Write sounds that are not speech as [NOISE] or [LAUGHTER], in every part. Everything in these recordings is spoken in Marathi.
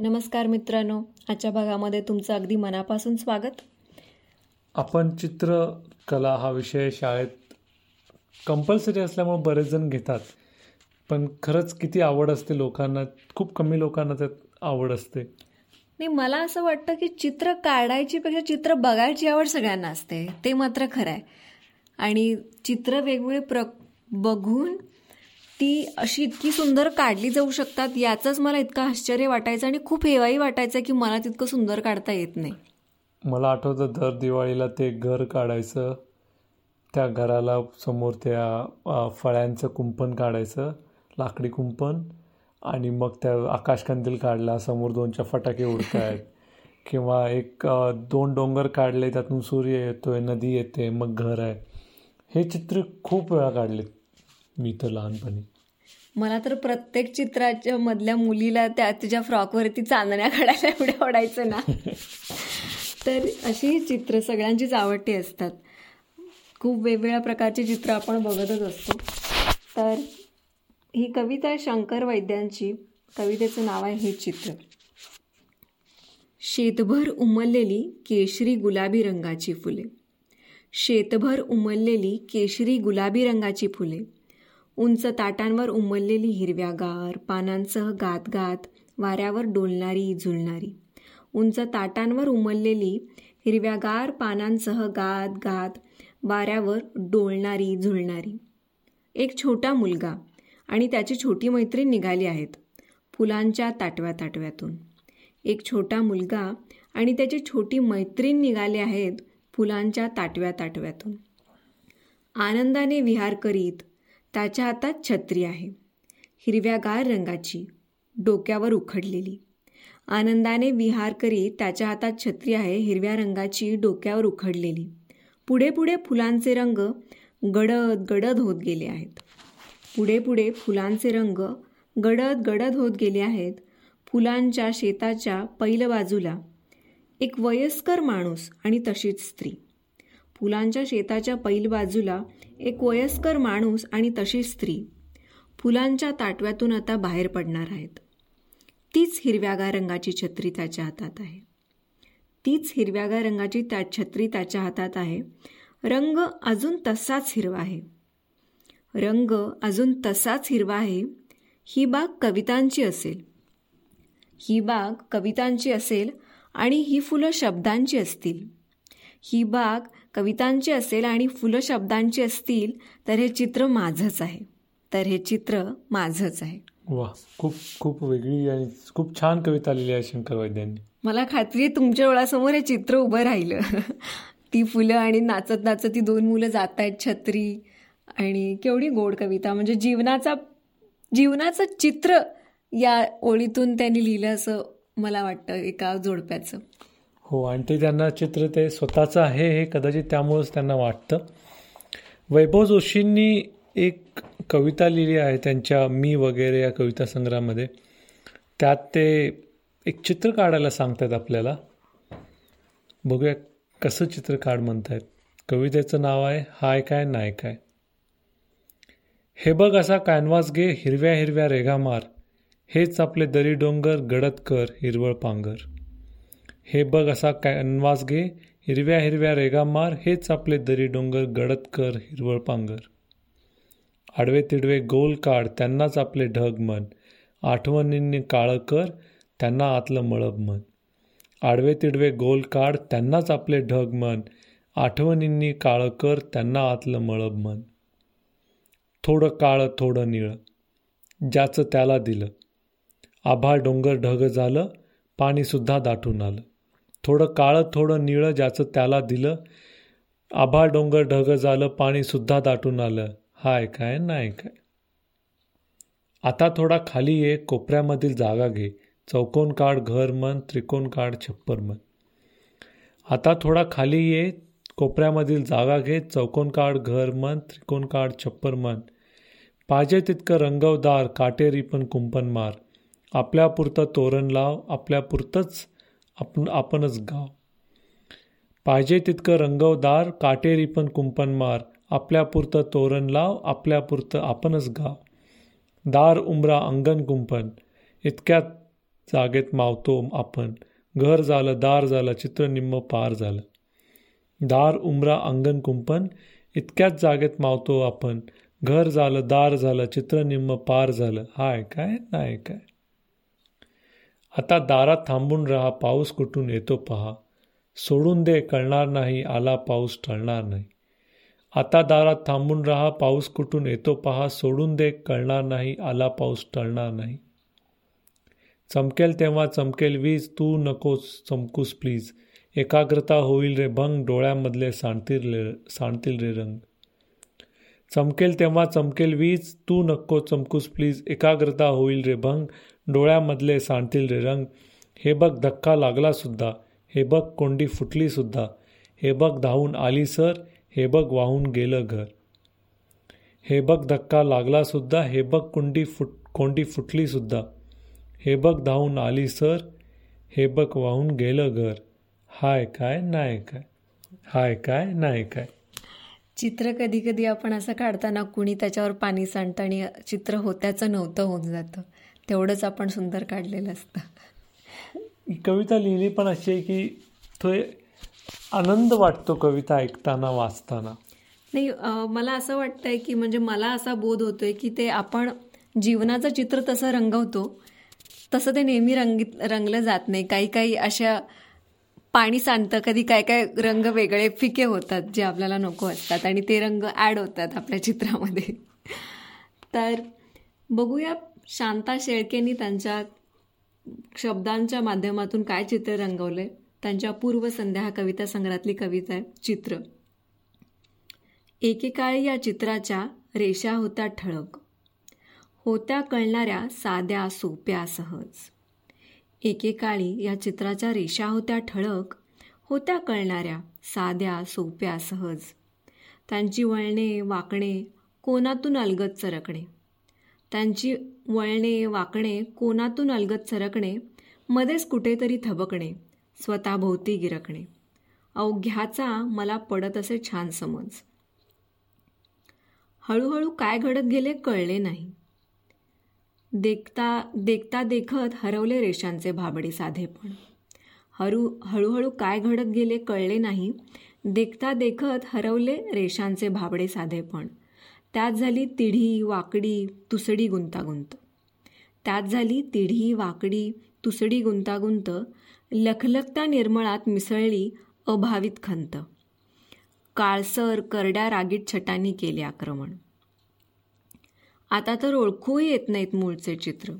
नमस्कार मित्रांनो आजच्या भागामध्ये तुमचं अगदी मनापासून स्वागत. आपण चित्रकला हा विषय शाळेत कंपल्सरी असल्यामुळे बरेच जण घेतात. पण खरंच किती आवड असते लोकांना खूप कमी लोकांना त्यात आवड असते. नाही मला असं वाटतं की चित्र काढायची पेक्षा चित्र बघायची आवड सगळ्यांना असते. ते मात्र खरं आहे आणि चित्र वेगवेगळे प्र बघून ती अशी इतकी सुंदर काढली जाऊ शकतात याचंच मला इतकं आश्चर्य वाटायचं आणि खूप हेवाही वाटायचं की मला तितकं सुंदर काढता येत नाही. मला आठवतं दर दिवाळीला ते घर काढायचं त्या घराला समोर त्या फळ्यांचं कुंपण काढायचं लाकडी कुंपण आणि मग त्या आकाशकंदील काढला समोर दोनच्या फटाके उडत आहेत [LAUGHS] किंवा एक दोन डोंगर काढले त्यातून सूर्य येतोय नदी येते मग घर आहे. हे चित्र खूप वेळा काढले मी तर लहानपणी. मला तर प्रत्येक चित्राच्या मधल्या मुलीला त्या तिच्या फ्रॉकवरती चांदण्या काढायला एवढे आवडायचं ना. [LAUGHS] तर अशी चित्र सगळ्यांचीच आवडती असतात. खूप वेगवेगळ्या प्रकारची चित्र आपण बघतच असतो. तर ही कविता आहे शंकर वैद्यांची. कवितेचं नाव आहे हे चित्र. शेतभर उमललेली केशरी गुलाबी रंगाची फुले. शेतभर उमललेली केशरी गुलाबी रंगाची फुले. उंच ताटांवर उमललेली हिरव्यागार पानांसह गात गात वाऱ्यावर डोलणारी झुलणारी. उंच ताटांवर उमललेली हिरव्यागार पानांसह गात गात वाऱ्यावर डोलणारी झुलणारी. एक छोटा मुलगा आणि त्याची छोटी मैत्रीण निघाली आहेत फुलांच्या ताटव्या ताटव्यातून. एक छोटा मुलगा आणि त्याची छोटी मैत्रीण निघाले आहेत फुलांच्या ताटव्या ताटव्यातून. आनंदाने विहार करीत त्याच्या हातात छत्री आहे. हिरव्यागार रंगाची डोक्यावर उखडलेली. आनंदाने विहार करीत त्याच्या हातात छत्री आहे हिरव्या रंगाची डोक्यावर उखडलेली. पुढे पुढे फुलांचे रंग गडद गडद होत गेले आहेत. पुढे पुढे फुलांचे रंग गडद गडद होत गेले आहेत. फुलांच्या शेताच्या पैल बाजूला एक वयस्कर माणूस आणि तशीच स्त्री. फुलांच्या शेताच्या पैल बाजूला एक वयस्कर माणूस आणि तशी स्त्री. फुलांच्या ताटव्यातून आता बाहेर पडणार आहेत. तीच हिरव्यागार रंगाची छत्री त्याच्या हातात आहे. तीच हिरव्यागार रंगाची त्या छत्री त्याच्या हातात आहे. रंग अजून तसाच हिरवा आहे. रंग अजून तसाच हिरवा आहे. ही बाग कवितांची असेल. ही बाग कवितांची असेल आणि ही फुलं शब्दांची असतील. ही बाग कवितांची असेल आणि फुलं शब्दांची असतील तर हे चित्र माझंच आहे. तर हे चित्र माझंच आहे. वा खूप खूप वेगळी आणि खूप छान कविता लिहिली आहे शंकर वैद्यांनी. मला खात्री आहे तुमच्या डोळ्यासमोर हे चित्र उभं राहिलं. [LAUGHS] ती फुलं आणि नाचत नाचत ती दोन मुलं जात आहेत छत्री आणि केवढी गोड कविता. म्हणजे जीवनाचा जीवनाचं चित्र या ओळीतून त्यांनी लिहिलं असं मला वाटतं एका जोडप्याचं. हो आणि ते त्यांना चित्र ते स्वतःचं आहे हे कदाचित त्यामुळंच त्यांना वाटतं. वैभव जोशींनी एक कविता लिहिली आहे त्यांच्या मी वगैरे या कविता संग्रहामध्ये. त्यात ते एक चित्र काढायला सांगतात आपल्याला. बघूया कसं चित्र काढ म्हणतायत. कवितेचं नाव आहे हाय काय नाय काय. हे बघ असा कॅनव्हास घे हिरव्या हिरव्या रेघा मार. हेच आपले दरी डोंगर गडद कर हिरवळ पांगर हे बघ असा कॅनवास घे. हिरव्या हिरव्या रेगा मार हेच आपले दरी डोंगर गडद कर हिरवळ पांगर. आडवे तिडवे गोल काढ त्यांनाच आपले ढग मन आठवणींनी काळं कर त्यांना आतलं मळब मन आडवे तिडवे गोल काढ त्यांनाच आपले ढग मन आठवणींनी काळं कर त्यांना आतलं मळब मन थोडं काळं थोडं निळं. ज्याचं त्याला दिलं. आभाळ डोंगर ढग झालं पाणीसुद्धा दाटून आलं. थोडं काळं थोडं निळं ज्याचं त्याला दिलं. आभाळ डोंगर ढग झालं पाणीसुद्धा दाटून आलं. हाय काय नाही काय? आता थोडा खाली ये कोपऱ्यामधील जागा घे. चौकोन काढ घर मन त्रिकोण काढ छप्पर मन आता थोडा खाली ये कोपऱ्यामधील जागा घे. चौकोन काढ घर मन त्रिकोण काढ छप्पर मन पाहिजे तितकं रंगवदार काटेरी पण कुंपण मार. आपल्यापुरतं तोरण लाव आपल्यापुरतंच आपण आपणच गाव. पाहिजे तितकं रंगवदार काटेरी पण कुंपण मार. आपल्यापुरतं तोरण लाव आपल्यापुरतं आपणच गाव. दार उमरा अंगण कुंपण. इतक्यात जागेत मावतो आपण. घर झालं दार झालं चित्र निम्म पार झालं. दार उमरा अंगण कुंपण. इतक्याच जागेत मावतो आपण. घर झालं दार झालं चित्र निम्म पार झालं. हाय काय? नाही काय? आता दारात थांबून राहा पाऊस कुठून येतो पहा. सोडून दे कळणार नाही आला पाऊस टळणार नाही. आता दारात थांबून राहा पाऊस कुठून येतो पहा. सोडून दे कळणार नाही आला पाऊस टळणार नाही. चमकेल तेव्हा चमकेल वीज तू नकोस चमकूस प्लीज एकाग्रता होईल रे भंग डोळ्यामधले सांडतील रे सांडतील रे रंग. चमकेल तेव्हा चमकेल वीज तू नको चमकूस प्लीज एकाग्रता होईल रे भंग. डोळ्यामधले सांडतील रे रंग. हे बघ धक्का लागला सुद्धा. हे बघ कोंडी फुटली सुद्धा. हे बघ धावून आली सर. हे बघ वाहून गेलं घर. हे बघ धक्का लागला सुद्धा. हे बघ कुंडी फुट कोंडी फुटली सुद्धा. हे बघ धावून आली सर. हे बघ वाहून गेलं घर. हाय काय नाही काय? हाय काय नाही काय? चित्र कधी कधी आपण असं काढताना कुणी त्याच्यावर पाणी सांडतं आणि चित्र होत्याचं नव्हतं होऊन जातं. तेवढंच आपण सुंदर काढलेलं असतं. ही कविता लिहिली पण अशी आहे की तो आनंद वाटतो कविता ऐकताना वाचताना. नाही मला असं वाटतंय की म्हणजे मला असा बोध होतोय की ते आपण जीवनाचं चित्र तसं रंगवतो तसं ते नेहमी रंगीत रंगलं जात नाही. काही काही अशा पाणी सांडतं कधी काय काय रंग वेगळे फिके होतात जे आपल्याला नको असतात आणि ते रंग ॲड होतात आपल्या चित्रामध्ये. तर बघूया शांता शेळकेंनी त्यांच्या शब्दांच्या माध्यमातून काय चित्र रंगवले त्यांच्या पूर्वसंध्या हा कविता संग्रहातली कविता आहे चित्र. एकेकाळी या चित्राच्या रेषा होत्या ठळक. होत्या कळणाऱ्या साध्या सोप्या सहज. एकेकाळी या चित्राच्या रेषा होत्या ठळक होत्या कळणाऱ्या साध्या सोप्या सहज. त्यांची वळणे वाकणे कोणातून अलगत सरकणे त्यांची वळणे वाकणे कोणातून अलगत सरकणे मध्येच कुठेतरी थबकणे स्वतःभोवती गिरकणे. अवघ्याचा मला पडत असे छान समज. हळूहळू काय घडत गेले कळले नाही. देखता देखता देखत हरवले रेषांचे भाबडे साधेपण हरू हळूहळू काय घडत गेले कळले नाही. देखता देखत हरवले रेषांचे भाबडे साधेपण त्यात झाली तिढी वाकडी तुसडी गुंतागुंत. त्यात झाली तिढी वाकडी तुसडी गुंतागुंत. लखलखता निर्मळात मिसळली अभावित खंत. काळसर करड्या रागीत छटांनी केले आक्रमण. आता तर ओळखूही येत नाहीत मूळचे चित्र.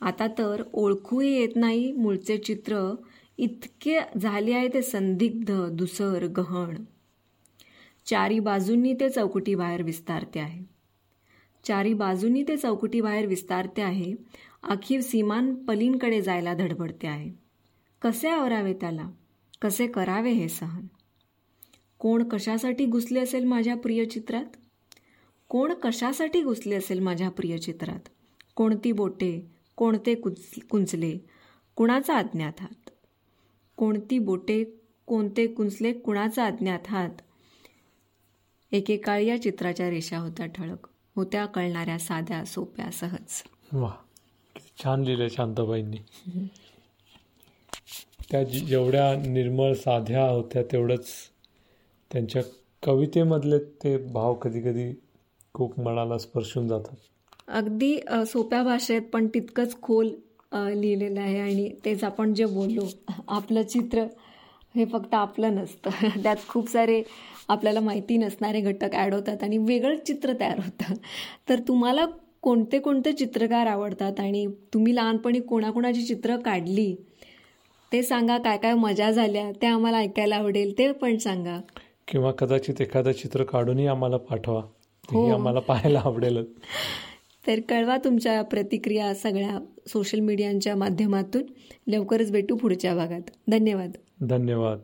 आता तर ओळखूही येत नाही मूळचे चित्र. इतके झाले आहे ते संदिग्ध दुसर गहण. चारी बाजूंनी ते चौकटी बाहेर विस्तारते आहे. चारी बाजूंनी ते चौकटी बाहेर विस्तारते आहे. अखीर सीमान पलींकडे जायला धडबडते आहे. कसे आवरावे त्याला? कसे करावे हे सहन? कोण कशासाठी घुसले असेल माझ्या प्रिय चित्रात? कोण कशासाठी घुसले असेल माझ्या प्रिय चित्रात? कोणती बोटे कोणते कुंच कुंचले? कुणाचा अज्ञात हात? कोणती बोटे कोणते कुंचले कुणाचा अज्ञात हात? एकेकाळी या चित्राच्या रेषा होत्या ठळक. होत्या कळणाऱ्या साध्या सोप्या सहज. वा छान लिहिलं शांताबाईंनी. त्या जेवढ्या निर्मळ साध्या होत्या तेवढंच त्यांच्या कवितेमधले ते भाव कधी कधी खूप मनाला स्पर्शून जातात अगदी सोप्या भाषेत पण तितकंच खोल लिहिलेलं आहे आणि तेच आपण जे बोललो आपलं चित्र हे फक्त आपलं नसतं. [LAUGHS] त्यात खूप सारे आपल्याला माहिती नसणारे घटक ॲड होतात आणि वेगळं चित्र तयार होतं. तर तुम्हाला कोणते कोणते चित्रकार आवडतात आणि तुम्ही लहानपणी कोणाकोणाची चित्र काढली? ते सांगा काय काय मजा झाल्या ते आम्हाला ऐकायला आवडेल ते पण सांगा. किंवा कदाचित एखादं चित्र काढूनही आम्हाला पाठवा. हो. आम्हाला पाहायला आवडेल तर कळवा तुमच्या प्रतिक्रिया सगळ्या सोशल मीडियाच्या माध्यमातून. लवकरच भेटू पुढच्या भागात. धन्यवाद. धन्यवाद.